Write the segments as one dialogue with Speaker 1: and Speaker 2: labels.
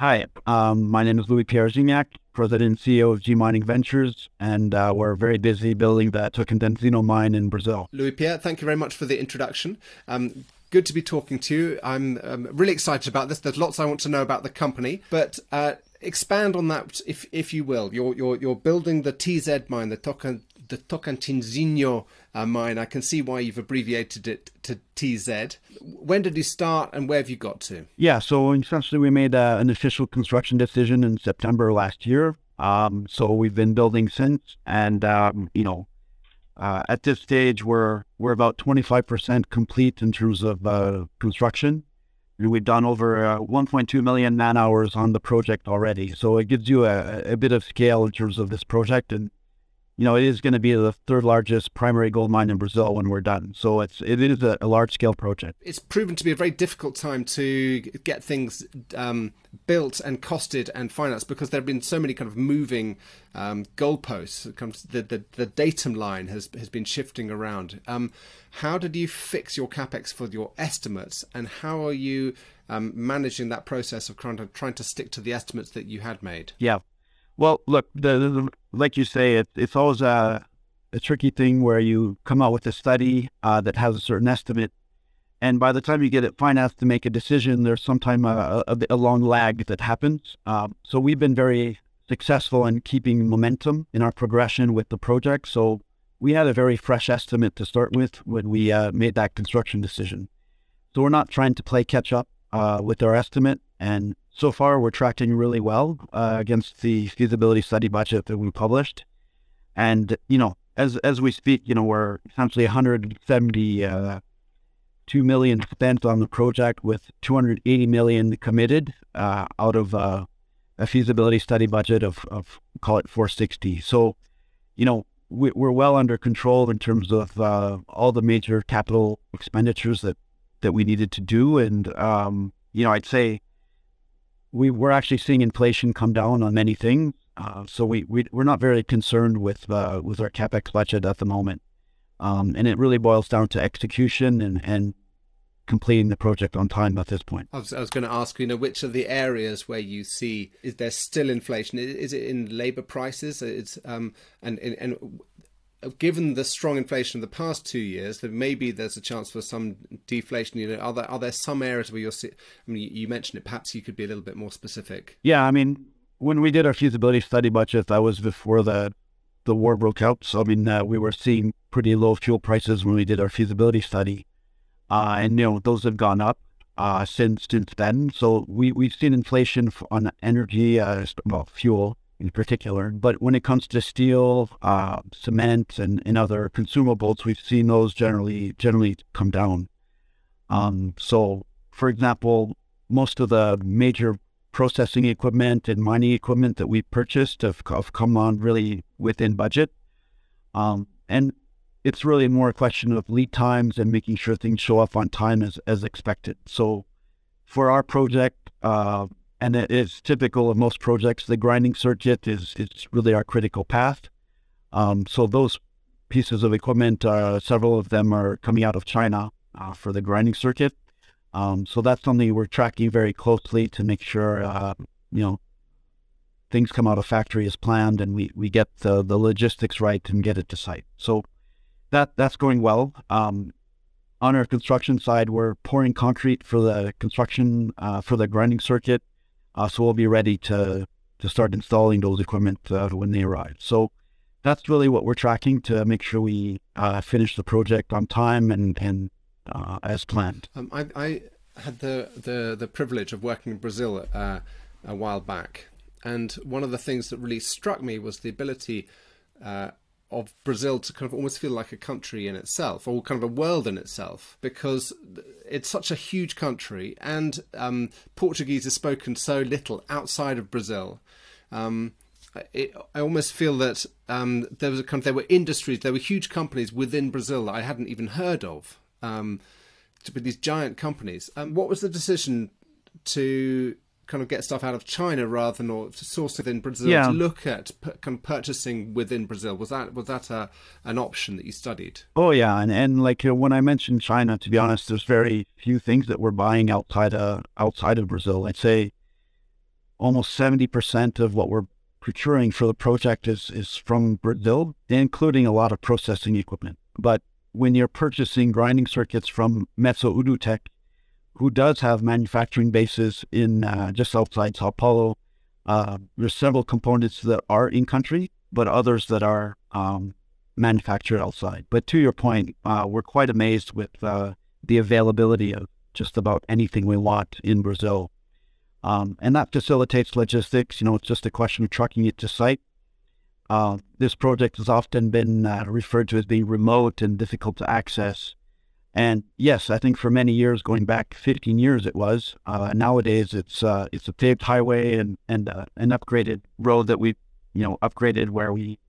Speaker 1: Hi, um, my name is Louis Pierre Gignac, President and CEO of G Mining Ventures, and uh, we're very busy building the Tocantins mine in Brazil.
Speaker 2: Louis Pierre, thank you very much for the introduction. Um, good to be talking to you. I'm um, really excited about this. There's lots I want to know about the company, but uh, expand on that if if you will. You're you're you're building the TZ mine, the Tocantins the Tocantinzinho uh, mine. I can see why you've abbreviated it to TZ. When did you start and where have you got to?
Speaker 1: Yeah, so essentially we made uh, an official construction decision in September last year. Um, so we've been building since, and um, you know, uh, at this stage we're we're about 25% complete in terms of uh, construction. We've done over uh, 1.2 million man hours on the project already, so it gives you a, a bit of scale in terms of this project and you know, it is going to be the third largest primary gold mine in Brazil when we're done. So it's it is a, a large scale project.
Speaker 2: It's proven to be a very difficult time to get things um, built and costed and financed because there have been so many kind of moving um, goalposts. The, the the datum line has has been shifting around. Um, how did you fix your capex for your estimates, and how are you um, managing that process of trying to trying to stick to the estimates that you had made?
Speaker 1: Yeah, well, look, the, the, like you say, it, it's always a, a, tricky thing where you come out with a study uh, that has a certain estimate, and by the time you get it financed to make a decision, there's sometimes a, a, a, long lag that happens. Um, so we've been very successful in keeping momentum in our progression with the project. So we had a very fresh estimate to start with when we uh, made that construction decision. So we're not trying to play catch up uh, with our estimate, and so far, we're tracking really well uh, against the feasibility study budget that we published. And, you know, as as we speak, you know, we're essentially 172 uh, million spent on the project with 280 million committed uh, out of uh, a feasibility study budget of, of call it 460. So, you know, we, are well under control in terms of uh, all the major capital expenditures that that we needed to do. And, um, you know, I'd say we we're actually seeing inflation come down on many things. Uh, so we, we we're not very concerned with uh, with our capex budget at the moment, um, and it really boils down to execution and and completing the project on time at this point.
Speaker 2: I was, I was going to ask, you know, which are the areas where you see is there still inflation? Is it in labour prices? It's um and and, and given the strong inflation of the past two years, that maybe there's a chance for some deflation. You know, are there are there some areas where you're? I mean, you mentioned it. Perhaps you could be a little bit more specific.
Speaker 1: Yeah, I mean, when we did our feasibility study budget, that was before the the war broke out. So I mean, uh, we were seeing pretty low fuel prices when we did our feasibility study, uh, and you know those have gone up uh, since since then. So we we've seen inflation on energy, uh, well, fuel in particular. But when it comes to steel, uh, cement, and, and other consumables, we've seen those generally generally come down. Um, so, for example, most of the major processing equipment and mining equipment that we purchased have, have come on really within budget. Um, and it's really more a question of lead times and making sure things show up on time as, as expected. So for our project, uh, and it is typical of most projects. The grinding circuit is is really our critical path. Um, so those pieces of equipment, uh, several of them are coming out of China uh, for the grinding circuit. Um, so that's something we're tracking very closely to make sure uh, you know things come out of factory as planned, and we, we get the, the logistics right and get it to site. So that that's going well. Um, on our construction side, we're pouring concrete for the construction uh, for the grinding circuit uh, so we'll be ready to to start installing those equipment uh, when they arrive. So that's really what we're tracking to make sure we uh, finish the project on time and and uh, as planned.
Speaker 2: Um, I, I, had the, the the privilege of working in Brazil uh, a while back, and one of the things that really struck me was the ability uh, of Brazil to kind of almost feel like a country in itself, or kind of a world in itself, because it's such a huge country, and um, Portuguese is spoken so little outside of Brazil. Um, it, I almost feel that um, there was a kind of there were industries, there were huge companies within Brazil that I hadn't even heard of. Um, to be these giant companies. Um, what was the decision to kind of get stuff out of China rather than or source within Brazil yeah. to look at kind of purchasing within Brazil? Was that was that a, an option that you studied?
Speaker 1: Oh yeah, and and like uh, when I mentioned China, to be honest, there's very few things that we're buying outside of outside of Brazil. I'd say almost 70% of what we're procuring for the project is, is from Brazil, including a lot of processing equipment. But when you're purchasing grinding circuits from Metso Outotec, who does have manufacturing bases in uh, just outside Sao Paulo, uh, there's several components that are in country, but others that are um, manufactured outside. But to your point, uh, we're quite amazed with uh, the availability of just about anything we want in Brazil. Um, and that facilitates logistics. You know, it's just a question of trucking it to site. Uh, this project has often been uh, referred to as being remote and difficult to access. And yes, I think for many years, going back 15 years, it was. Uh, nowadays, it's uh, it's a paved highway and and uh, an upgraded road that we, you know, upgraded where we,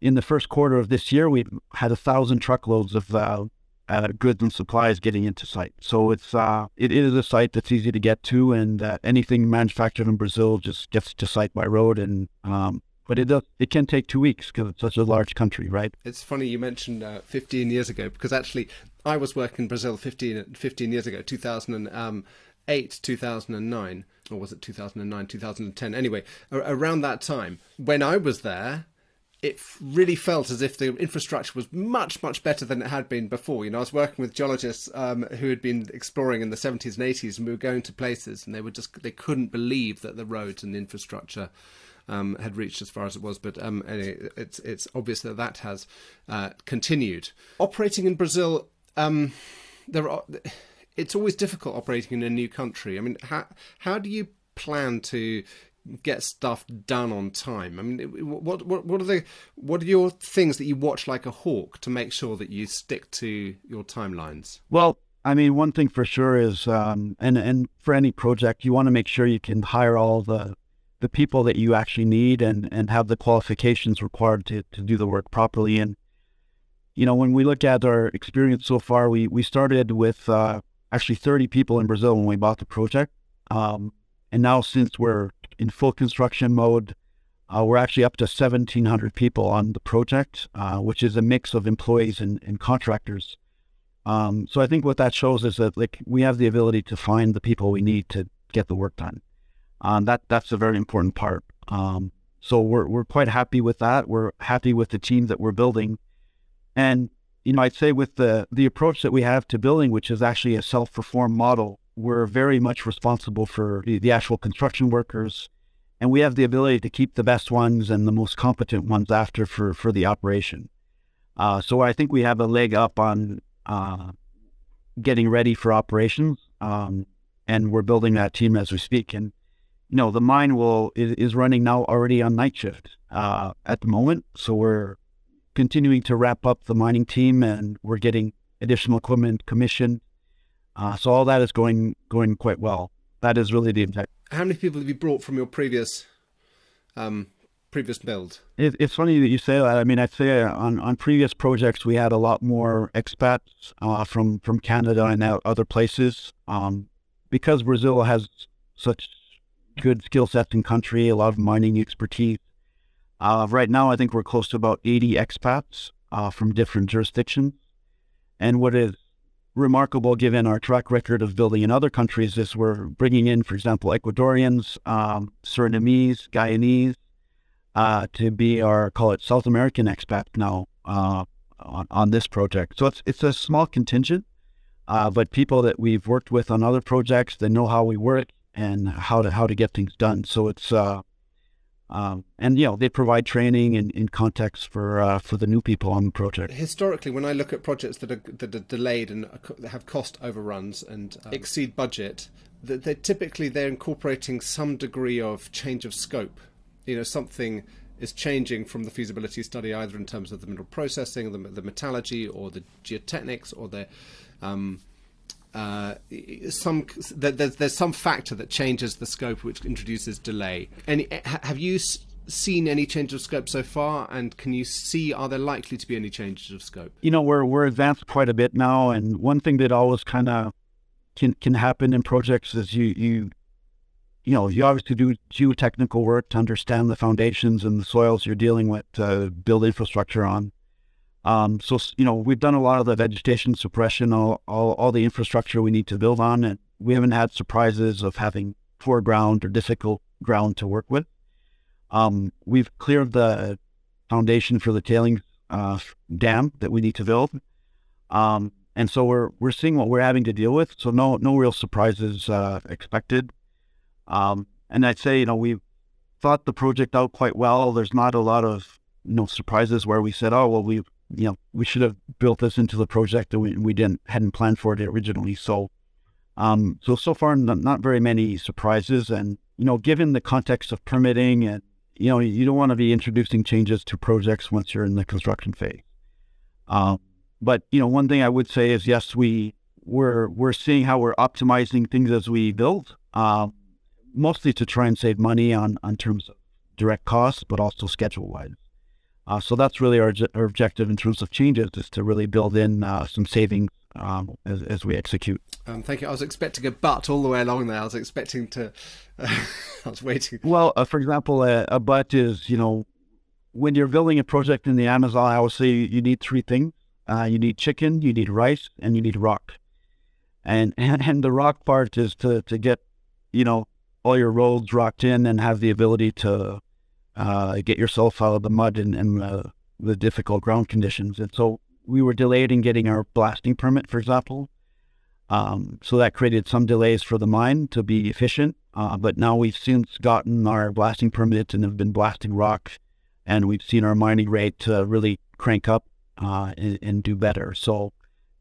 Speaker 1: in the first quarter of this year, we had a thousand truckloads of uh, uh, goods and supplies getting into site. So it's uh, it is a site that's easy to get to, and anything manufactured in Brazil just gets to site by road. And um, but it does it can take two weeks because it's such a large country, right?
Speaker 2: It's funny you mentioned uh, 15 years ago because actually I was working in Brazil 15, 15 years ago, 2008, um, 2009, or was it 2009, 2010? Anyway, around that time when I was there it really felt as if the infrastructure was much, much better than it had been before. You know, I was working with geologists um, who had been exploring in the 70s and 80s, and we were going to places, and they were just they couldn't believe that the roads and the infrastructure um, had reached as far as it was. But um, anyway, it's it's obvious that that has uh, continued. Operating in Brazil, um, there are. It's always difficult operating in a new country. I mean, how how do you plan to get stuff done on time. I mean, what what what are the what are your things that you watch like a hawk to make sure that you stick to your timelines?
Speaker 1: Well, I mean, one thing for sure is, um, and and for any project, you want to make sure you can hire all the the people that you actually need and and have the qualifications required to to do the work properly. And you know, when we look at our experience so far, we we started with uh, actually 30 people in Brazil when we bought the project. Um, and now, since we're in full construction mode, uh, we're actually up to 1,700 people on the project, uh, which is a mix of employees and, and contractors. Um, so I think what that shows is that like we have the ability to find the people we need to get the work done. Um, that that's a very important part. Um, so we're we're quite happy with that. We're happy with the team that we're building, and you know I'd say with the the approach that we have to building, which is actually a self perform model, we're very much responsible for the actual construction workers, and we have the ability to keep the best ones and the most competent ones after for, for the operation. Uh, so I think we have a leg up on uh, getting ready for operations, um, and we're building that team as we speak. And you know, the mine will is, is running now already on night shift uh, at the moment, so we're continuing to wrap up the mining team, and we're getting additional equipment commissioned uh, so all that is going going quite well. That is really the intent.
Speaker 2: How many people have you brought from your previous um, previous build?
Speaker 1: It, it's funny that you say that. I mean, I'd say on, on previous projects we had a lot more expats uh, from from Canada and other places. Um, because Brazil has such good skill sets in country, a lot of mining expertise. Uh, right now, I think we're close to about 80 expats uh, from different jurisdictions. And what is remarkable given our track record of building in other countries is we're bringing in, for example, Ecuadorians, um, Surinamese, Guyanese uh, to be our, call it South American expat now uh, on, on this project. So it's, it's a small contingent, uh, but people that we've worked with on other projects, they know how we work and how to, how to get things done. So it's, uh, um, and you know they provide training and in context for uh, for the new people on the project.
Speaker 2: Historically, when I look at projects that are that are delayed and have cost overruns and um, exceed budget, that they're typically they're incorporating some degree of change of scope. You know, something is changing from the feasibility study, either in terms of the mineral processing, the, the metallurgy, or the geotechnics, or the um, uh, some there's there's some factor that changes the scope, which introduces delay. Any have you seen any change of scope so far, and can you see are there likely to be any changes of scope?
Speaker 1: You know, we're we're advanced quite a bit now, and one thing that always kind of can can happen in projects is you you you know you obviously do geotechnical work to understand the foundations and the soils you're dealing with to build infrastructure on. Um, so, you know, we've done a lot of the vegetation suppression, all, all, all the infrastructure we need to build on, and we haven't had surprises of having poor ground or difficult ground to work with. Um, we've cleared the foundation for the tailings uh, dam that we need to build. Um, and so we're we're seeing what we're having to deal with. So no no real surprises uh, expected. Um, and I'd say you know we've thought the project out quite well. There's not a lot of you know surprises where we said, oh well, we you know we should have built this into the project and we, we didn't hadn't planned for it originally. So um, so so far not, very many surprises. And you know given the context of permitting and you know you don't want to be introducing changes to projects once you're in the construction phase. Um, but you know, one thing I would say is yes, we we're we're seeing how we're optimizing things as we build, uh, mostly to try and save money on on terms of direct costs, but also schedule wise. Uh, so that's really our, our objective in terms of changes is to really build in uh, some savings um, as, as we execute.
Speaker 2: Um, thank you. I was expecting a but all the way along there. I was expecting to. I was waiting.
Speaker 1: Well, uh, for example, a, a but is you know when you're building a project in the Amazon, I would say you need three things. Uh, you need chicken, you need rice, and you need rock. And, and and the rock part is to to get, you know, all your roads rocked in and have the ability to uh, get yourself out of the mud and, and uh, the difficult ground conditions. And so we were delayed in getting our blasting permit, for example. Um, so that created some delays for the mine to be efficient. Uh, but now we've since gotten our blasting permit and have been blasting rock, and we've seen our mining rate really crank up uh, and, and, do better. So,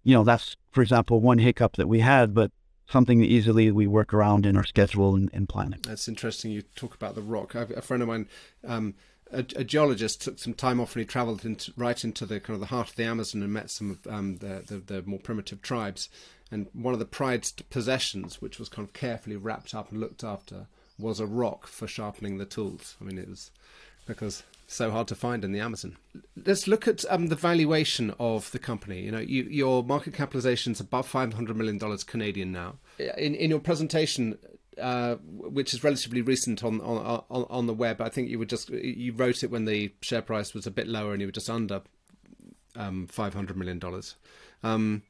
Speaker 1: you know, that's, for example, one hiccup that we had, but something that easily we work around in our schedule and, and planning.
Speaker 2: That's interesting. You talk about the rock. I've, a friend of mine, um, a, a, geologist, took some time off and he travelled right into the kind of the heart of the Amazon and met some of um, the, the, the more primitive tribes. And one of the prized possessions, which was kind of carefully wrapped up and looked after, was a rock for sharpening the tools. I mean, it was because so hard to find in the Amazon. Let's look at um, the valuation of the company. You know, you, your market capitalization is above five hundred million dollars Canadian now. In in your presentation, uh, which is relatively recent on, on on on the web, I think you were just you wrote it when the share price was a bit lower and you were just under um, five hundred million dollars. Um,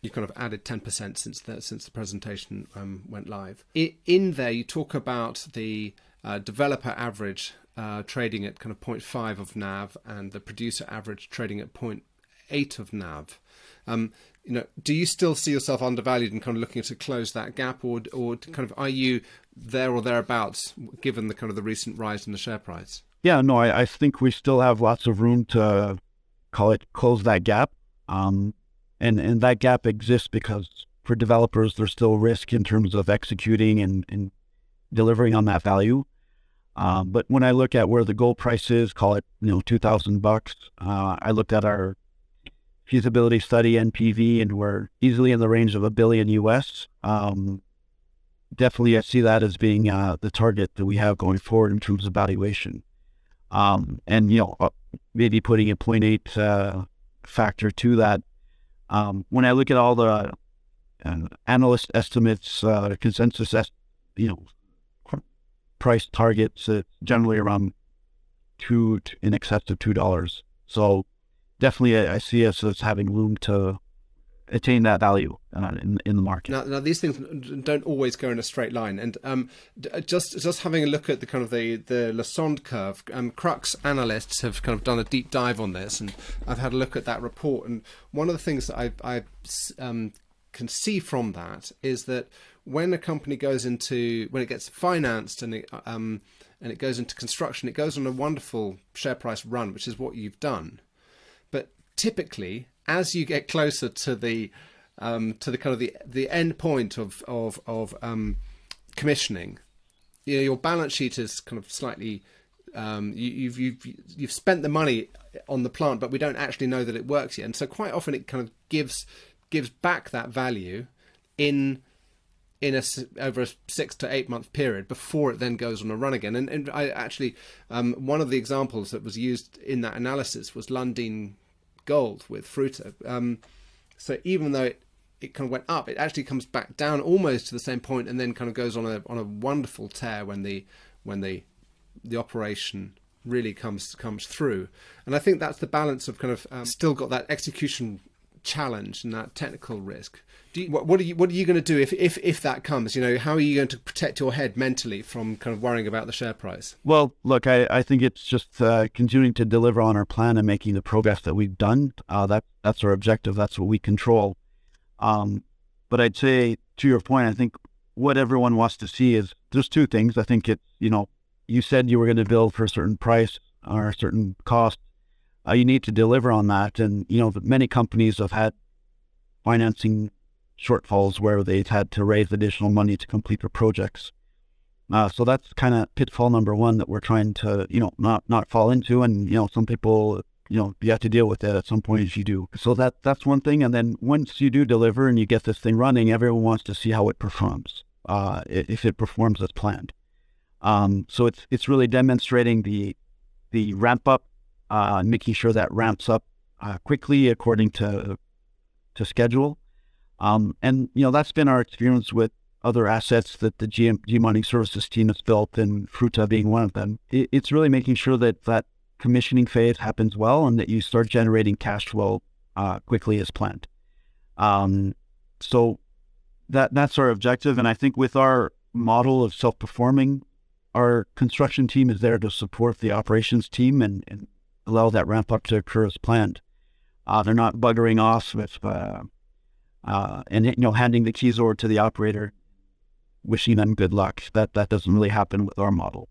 Speaker 2: you kind of added 10% since the, since the presentation um, went live. in there, you talk about the uh, developer average uh, trading at kind of 0.5 of NAV and the producer average trading at 0.8 of NAV. Um, you know, do you still see yourself undervalued and kind of looking to close that gap, or or kind of are you there or thereabouts given the kind of the recent rise in the share price?
Speaker 1: Yeah, no, I, I think we still have lots of room to call it close that gap, um, and and that gap exists because for developers there's still risk in terms of executing and, and delivering on that value. Um, but when I look at where the gold price is, call it you know two thousand bucks. Uh, I looked at our feasibility study NPV, and we're easily in the range of a billion US. Um, definitely, I see that as being uh, the target that we have going forward in terms of valuation. Um, and you know, uh, maybe putting a 0.8 uh, factor to that. Um, when I look at all the uh, analyst estimates, consensus, est- you know, price targets uh, generally around two in excess of two dollars. So definitely, I, I, see us as having room to attain that value uh, in in the market.
Speaker 2: Now, now, these things don't always go in a straight line, and um, just just having a look at the kind of the the Lassonde curve, um, Crux analysts have kind of done a deep dive on this, and I've had a look at that report, and one of the things that I I um, can see from that is that when a company goes into when it gets financed and it um, and it goes into construction, it goes on a wonderful share price run, which is what you've done. But typically, as you get closer to the um, to the kind of the the end point of of of um, commissioning, you know, your balance sheet is kind of slightly um, you, have you've you've spent the money on the plant, but we don't actually know that it works yet, and so quite often it kind of gives gives back that value in in a over a six to eight month period before it then goes on a run again. And, and I actually um, one of the examples that was used in that analysis was Lundin Gold with Fruta. Um, so even though it, it kind of went up, it actually comes back down almost to the same point, and then kind of goes on a on a wonderful tear when the when the the operation really comes comes through. And I think that's the balance of kind of um, still got that execution challenge and that technical risk. You, what, what, are you what are you going to do if, if if that comes? You know, how are you going to protect your head mentally from kind of worrying about the share price?
Speaker 1: Well, look, I, I think it's just uh, continuing to deliver on our plan and making the progress that we've done. Uh, that that's our objective. That's what we control. Um, but I'd say to your point, I think what everyone wants to see is there's two things. I think it's you know you said you were going to build for a certain price or a certain cost. Uh, you need to deliver on that, and you know many companies have had financing shortfalls where they've had to raise additional money to complete their projects. Uh, so that's kind of pitfall number one that we're trying to, you know, not not fall into. And you know, some people, you know, you have to deal with that at some point as you do. So that that's one thing. And then once you do deliver and you get this thing running, everyone wants to see how it performs, uh, if it performs as planned. Um, so it's it's really demonstrating the the ramp up, uh, making sure that ramps up uh, quickly according to to schedule. Um, and you know that's been our experience with other assets that the GM, G Mining Services team has built, and Fruta being one of them. It, it's really making sure that that commissioning phase happens well and that you start generating cash flow uh, quickly as planned. Um, so that that's our objective, and I think with our model of self-performing, our construction team is there to support the operations team and, and allow that ramp up to occur as planned. Uh, they're not buggering off with uh, uh, and you know handing the keys over to the operator, wishing them good luck. That that doesn't really happen with our model.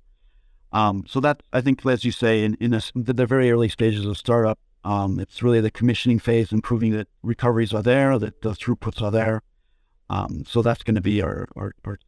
Speaker 1: Um, so that I think, as you say, in, in a, the very early stages of startup, um, it's really the commissioning phase, and proving that recoveries are there, that the throughputs are there. Um, so that's going to be our, our, our,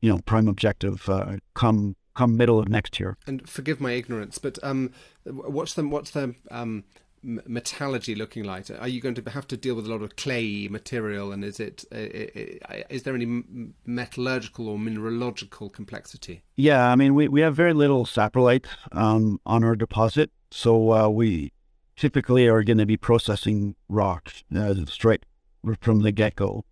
Speaker 1: you know, prime objective uh, come come middle of next year.
Speaker 2: And forgive my ignorance, but um, what's the what's the um, metallurgy looking like? Are you going to have to deal with a lot of clay material, and is it is there any metallurgical or mineralogical complexity?
Speaker 1: Yeah, I mean we, we have very little saprolite um, on our deposit, so uh, we typically are going to be processing rock uh, straight from the get go.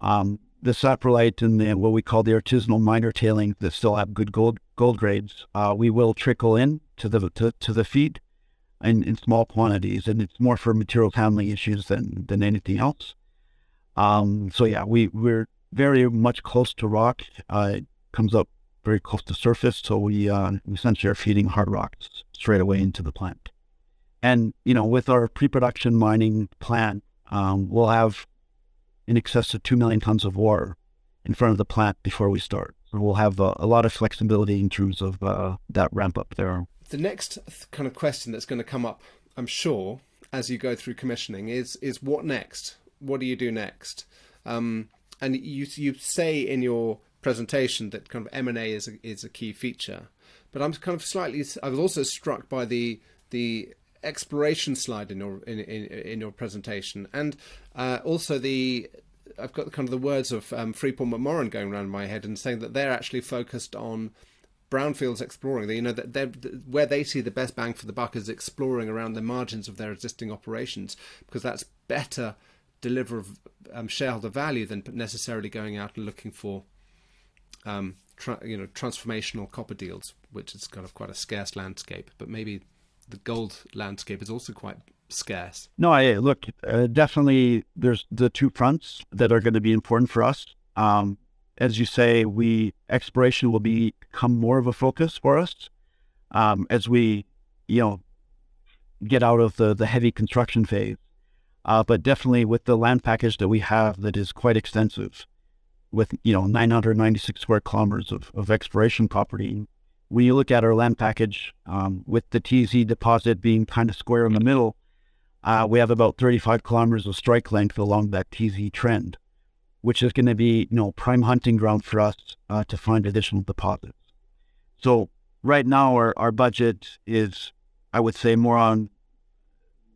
Speaker 1: Um, the saprolite and the, what we call the artisanal miner tailings that still have good gold gold grades, uh, we will trickle in to the to, to the feed in, in small quantities, and it's more for material handling issues than than anything else. Um, so yeah, we we're very much close to rock. Uh, it comes up very close to surface, so we uh, essentially are feeding hard rocks straight away into the plant. And you know, with our pre-production mining plant, um, we'll have in excess of two million tons of ore in front of the plant before we start. We'll have uh, a lot of flexibility in terms of uh, that ramp up there
Speaker 2: the next kind of question that's going to come up, I'm sure, as you go through commissioning is is what next? What do you do next? Um, and you you say in your presentation that kind of M and A is a, is a key feature, but I'm kind of slightly. I was also struck by the the exploration slide in your in in, in your presentation, and uh, also the I've got kind of the words of um, Freeport McMoRan going around my head and saying that they're actually focused on brownfields exploring. You know that where they see the best bang for the buck is exploring around the margins of their existing operations because that's better deliver um, shareholder value than necessarily going out and looking for um, tra- you know transformational copper deals, which is kind of quite a scarce landscape. But maybe the gold landscape is also quite scarce.
Speaker 1: No, I look uh, definitely. There's the two fronts that are going to be important for us. Um, as you say, we exploration will become more of a focus for us um, as we, you know, get out of the the heavy construction phase. Uh, but definitely with the land package that we have, that is quite extensive, with you know 996 square kilometers of, of exploration property. When you look at our land package, um, with the TZ deposit being kind of square in the middle, uh, we have about 35 kilometers of strike length along that TZ trend which is going to be, you know, prime hunting ground for us uh, to find additional deposits. So right now, our, our budget is, I would say, more on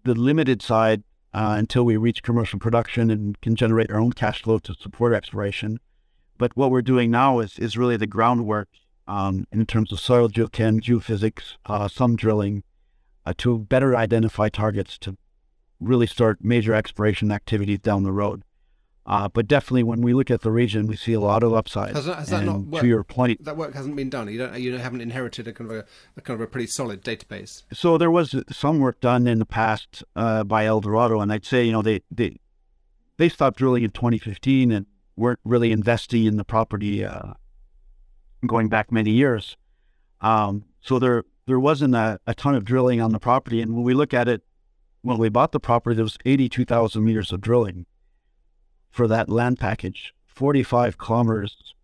Speaker 1: the limited side uh, until we reach commercial production and can generate our own cash flow to support exploration. But what we're doing now is is really the groundwork um, in terms of soil geochem, geophysics, uh, some drilling uh, to better identify targets to really start major exploration activities down the road. Uh, but definitely, when we look at the region, we see a lot of upside.
Speaker 2: Has that, has that not worked? To your point, that work hasn't been done. You don't, you haven't inherited a kind of a, a, kind of a pretty solid database.
Speaker 1: So there was some work done in the past uh, by Eldorado, and I'd say you know they, they they stopped drilling in 2015 and weren't really investing in the property uh, going back many years. Um, so there there wasn't a, a ton of drilling on the property. And when we look at it, when we bought the property, there was 82,000 meters of drilling for that land package, 45 kilometers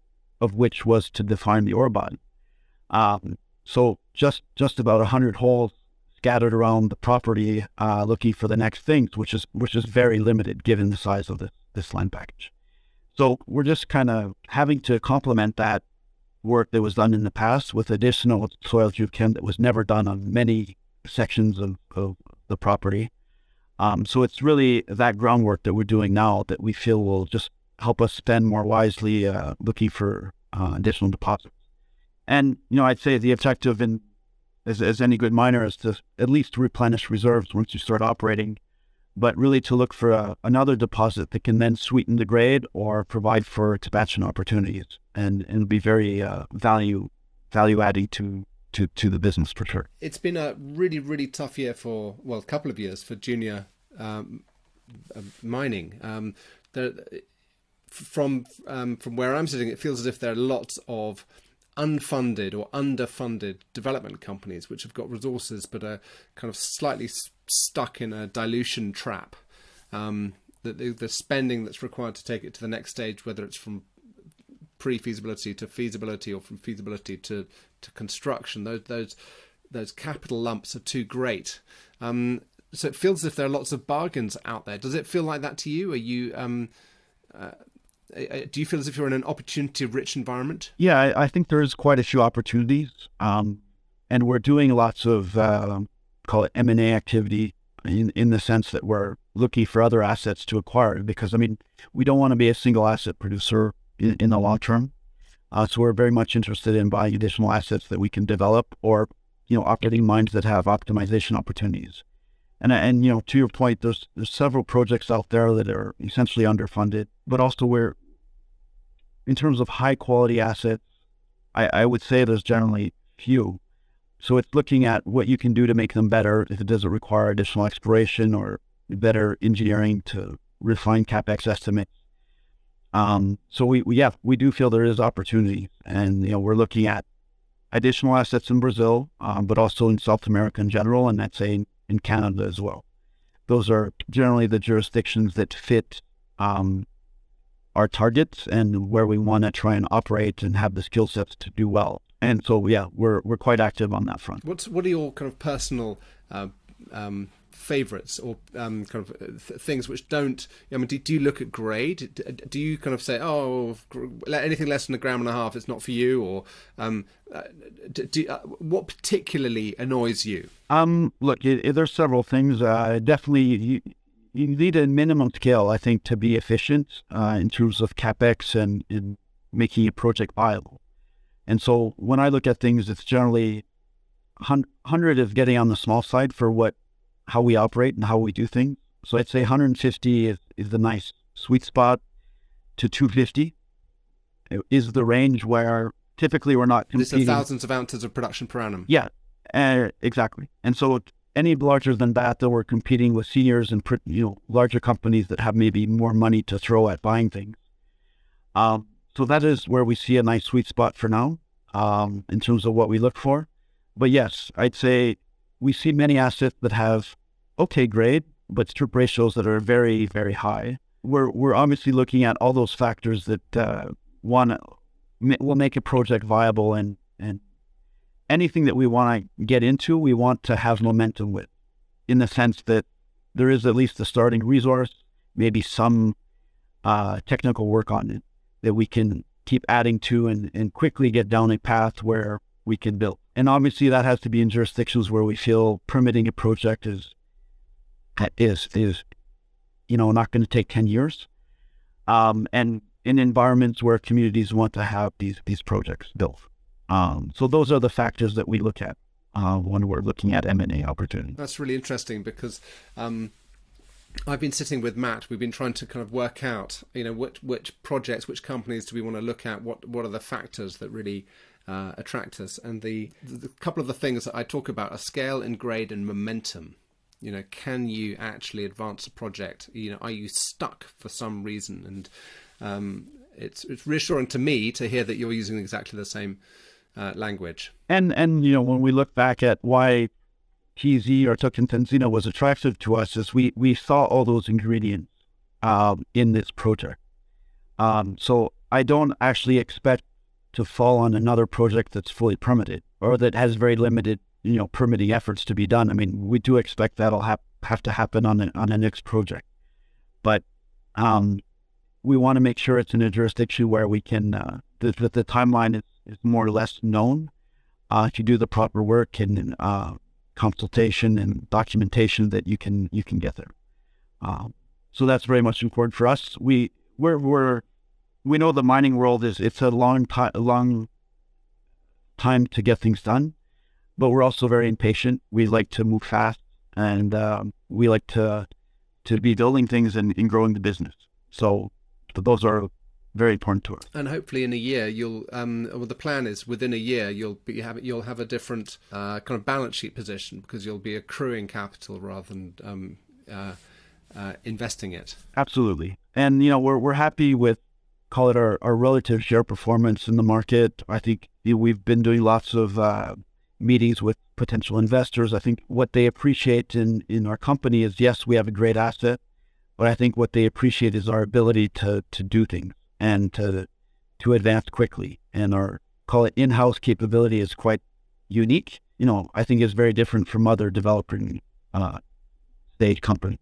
Speaker 1: of which was to define the ore body. Um, so just just about 100 holes scattered around the property, uh, looking for the next things, which is which is very limited given the size of this this land package. So we're just kind of having to complement that work that was done in the past with additional soil geochem that was never done on many sections of, of the property. Um, so it's really that groundwork that we're doing now that we feel will just help us spend more wisely uh, looking for uh, additional deposits. And, you know, I'd say the objective in as, as any good miner is to at least replenish reserves once you start operating but really to look for a, another deposit that can then sweeten the grade or provide for expansion opportunities and, and be very uh, value value adding to, to, to the business for sure.
Speaker 2: It's been a really, really tough year for, well, a couple of years for junior um, uh, mining. Um, there, from um, from where I'm sitting, it feels as if there are lots of unfunded or underfunded development companies which have got resources but are kind of slightly stuck in a dilution trap. Um, the, the, the spending that's required to take it to the next stage, whether it's from pre-feasibility to feasibility or from feasibility to, to construction, those those those capital lumps are too great. Um, so it feels as if there are lots of bargains out there. Does it feel like that to you? Are you um, uh, do you feel as if you're in an opportunity-rich environment?
Speaker 1: Yeah, I, I, think there's quite a few opportunities, um, and we're doing lots of uh, call it M&A activity in, in the sense that we're looking for other assets to acquire because, I mean, we don't want to be a single asset producer in, in the long term. Uh, so we're very much interested in buying additional assets that we can develop or, you know, operating mines that have optimization opportunities. And, and you know, to your point, there's, there's several projects out there that are essentially underfunded, but also where, in terms of high quality assets, I, I would say there's generally few. So it's looking at what you can do to make them better if it doesn't require additional exploration or better engineering to refine capex estimates. Um, so we, we, yeah, we do feel there is opportunity, and you know we're looking at additional assets in Brazil, um, but also in South America in general, and that's in, in Canada as well. Those are generally the jurisdictions that fit um, our targets and where we want to try and operate and have the skill sets to do well and so yeah, we're we're quite active on that front.
Speaker 2: What's what are your kind of personal uh, um, favorites or um, kind of uh, th- things which don't? I mean, do, do, you look at grade? Do you kind of say, oh, anything less than a gram and a half, it's not for you, or um, uh, do, uh, what particularly annoys you?
Speaker 1: Um, look, it, it, there's several things. Uh, definitely. You, you need a minimum scale, I think, to be efficient uh, in terms of capex and in making a project viable. And so when I look at things, it's generally 100 is getting on the small side for what how we operate and how we do things. So I'd say 150 is, is the nice sweet spot to 250 is the range where typically we're not
Speaker 2: competing. This is thousands of ounces of production per annum.
Speaker 1: Yeah, uh, exactly. And so any larger than that, then we're competing with seniors and you know larger companies that have maybe more money to throw at buying things. Um, so that is where we see a nice sweet spot for now um, in terms of what we look for. But yes, I'd say we see many assets that have okay grade, but strip ratios that are very, very high. We're, we're obviously looking at all those factors that uh, one will make a project viable and, and anything that we want to get into, we want to have momentum with in the sense that there is at least a starting resource, maybe some uh, technical work on it that we can keep adding to and, and quickly get down a path where we can build. And obviously that has to be in jurisdictions where we feel permitting a project is is is you know not going to take 10 years. Um, and in environments where communities want to have these these projects built. Um, so those are the factors that we look at uh, when we're looking at M&A opportunities.
Speaker 2: That's really interesting because um, I've been sitting with Matt. We've been trying to kind of work out, you know, which which projects, which companies do we want to look at? What what are the factors that really uh? And the, the couple of the things that I talk about are scale and grade and momentum. You know, can you actually advance a project? You know, are you stuck for some reason? And um, it's it's reassuring to me to hear that you're using exactly the same uh, language.
Speaker 1: And and you know, when we look back at why TZ or Tocantins was attractive to us, is we we saw all those ingredients um, in this project. Um, so I don't actually expect to fall on another project that's fully permitted or that has very limited, you know, permitting efforts to be done. I mean, we do expect that'll have have to happen on the, on the next project, but um, we want to make sure it's in a jurisdiction where we can uh, that the, the, timeline is, is more or less known. Uh, if you do the proper work and uh, consultation and documentation, that you can you can get there. Um, so that's very much important for us. We we're we're we know the mining world is it's a long time long time to get things done, but we're also very impatient. We like to move fast, and um, we like to to be building things and, and growing the business. So, those are very important to us.
Speaker 2: And hopefully, in a year, you'll. Um, well, the plan is within a year you'll be have you'll have a different uh, kind of balance sheet position because you'll be accruing capital rather than um, uh, uh, investing it.
Speaker 1: Absolutely, and you know we're we're happy with call it our, our relative share performance in the market. I think we've been doing lots of uh, meetings with potential investors. I think what they appreciate in, in our company is yes, we have a great asset, but I think what they appreciate is our ability to to do things and to to advance quickly. And our call it in-house capability is quite unique. You know, I think is very different from other developing uh, stage companies.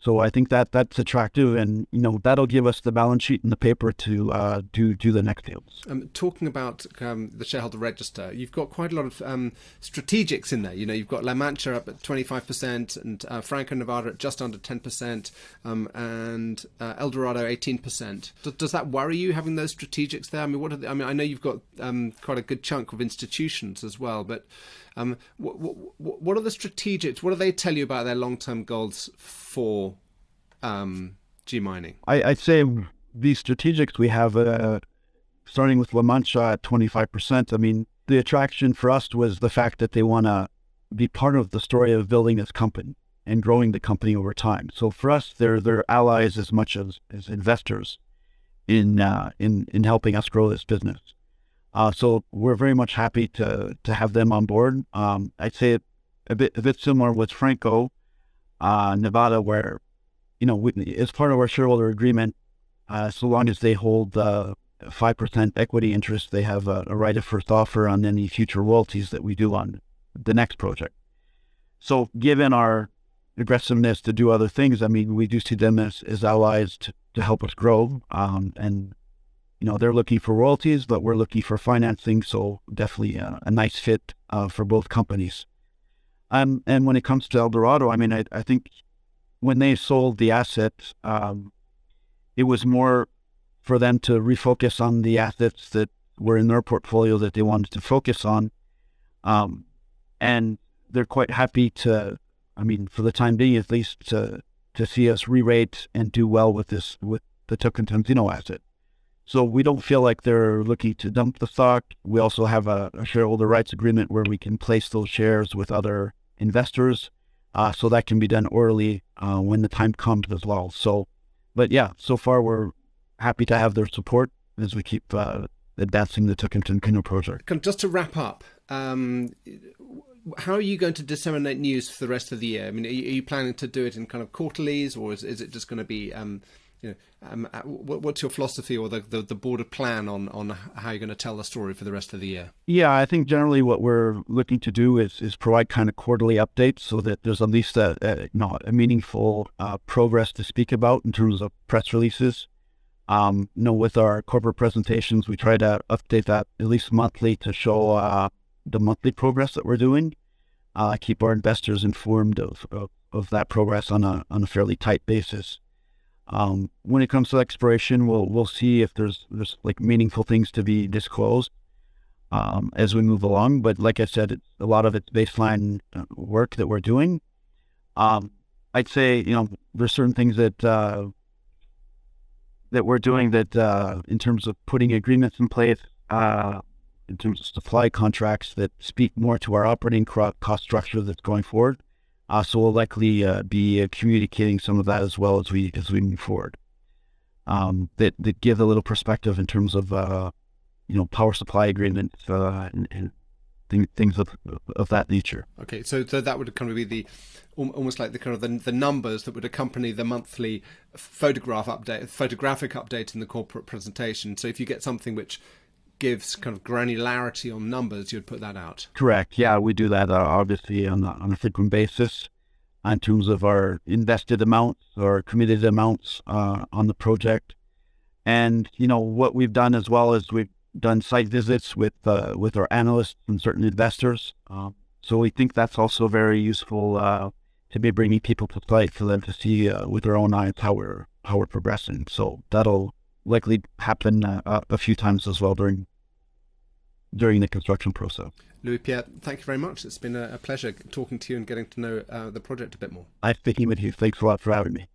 Speaker 1: So I think that that's attractive, and you know that'll give us the balance sheet and the paper to uh, do do the next deals.
Speaker 2: Um, talking about um, the shareholder register, you've got quite a lot of um, strategics in there. You know, you've got La Mancha up at twenty five percent, and uh, Franco Nevada at just under ten percent, um, and uh, Eldorado eighteen percent. Does that worry you having those strategics there? I mean, what? Are I mean, I know you've got um, quite a good chunk of institutions as well, but um, what, what, what, are the strategics? What do they tell you about their long term goals for um, G mining?
Speaker 1: I, I'd say these strategics we have, uh, starting with La Mancha at 25%. I mean, the attraction for us was the fact that they want to be part of the story of building this company and growing the company over time. So for us, they're they're allies as much as, as investors in uh, in in helping us grow this business. Uh, so we're very much happy to to have them on board. Um, I'd say a bit a bit similar with Franco, uh, Nevada, where you know we, as part of our shareholder agreement, uh, so long as they hold five percent equity interest, they have a, a, right of first offer on any future royalties that we do on the next project. So given our aggressiveness to do other things, I mean, we do see them as, as allies to, to help us grow um, and you know, they're looking for royalties, but we're looking for financing. So definitely a, a nice fit uh, for both companies. Um, and when it comes to Eldorado, I mean, I, I think when they sold the asset, um, it was more for them to refocus on the assets that were in their portfolio that they wanted to focus on. Um, and they're quite happy to, I mean, for the time being at least, to to see us re-rate and do well with this with the Tocantinzinho asset. So we don't feel like they're looking to dump the stock. We also have a, a shareholder rights agreement where we can place those shares with other investors. Uh, so that can be done orally uh, when the time comes as well. So, but yeah, so far we're happy to have their support as we keep uh, advancing the Tuckington Tocantinzinho project.
Speaker 2: Just to wrap up, um, how are you going to disseminate news for the rest of the year? I mean, are you, are you planning to do it in kind of quarterlies, or is, is it just going to be um, you know, um, uh, what's your philosophy or the, the, the board plan on, on how you're going to tell the story for the rest of the year?
Speaker 1: Yeah, I think generally what we're looking to do is, is provide kind of quarterly updates so that there's at least a, a know, a meaningful uh, progress to speak about in terms of press releases. Um, you know, with our corporate presentations, we try to update that at least monthly to show uh, the monthly progress that we're doing. Uh, keep our investors informed of, of, of that progress on a on a fairly tight basis. Um, when it comes to exploration, we'll we'll see if there's there's like meaningful things to be disclosed um, as we move along. But like I said, it's, a lot of it's baseline uh, work that we're doing. Um, I'd say you know there's certain things that uh, that we're doing that uh, in terms of putting agreements in place, uh, in terms of supply contracts that speak more to our operating cost structure that's going forward. Uh, so we'll likely uh, be uh, communicating some of that as well as we as we move forward. Um, that that give a little perspective in terms of uh, you know power supply agreements uh, and, and th- things of of that nature.
Speaker 2: Okay, so so that would kind of be the almost like the kind of the, the numbers that would accompany the monthly photograph update, photographic update in the corporate presentation. So if you get something which gives kind of granularity on numbers, you'd put that out.
Speaker 1: Correct. Yeah, we do that uh, obviously on a, on a frequent basis in terms of our invested amounts or committed amounts uh, on the project. And you know what we've done as well is we've done site visits with uh, with our analysts and certain investors. Um, so we think that's also very useful uh, to be bringing people to site for them to see uh, with their own eyes how we're how we're progressing. So that'll likely happen uh, a few times as well during during the construction process.
Speaker 2: Louis Pierre, thank you very much. It's been a, pleasure talking to you and getting to know uh, the project a bit more.
Speaker 1: Nice speaking with you. Thanks a lot for having me.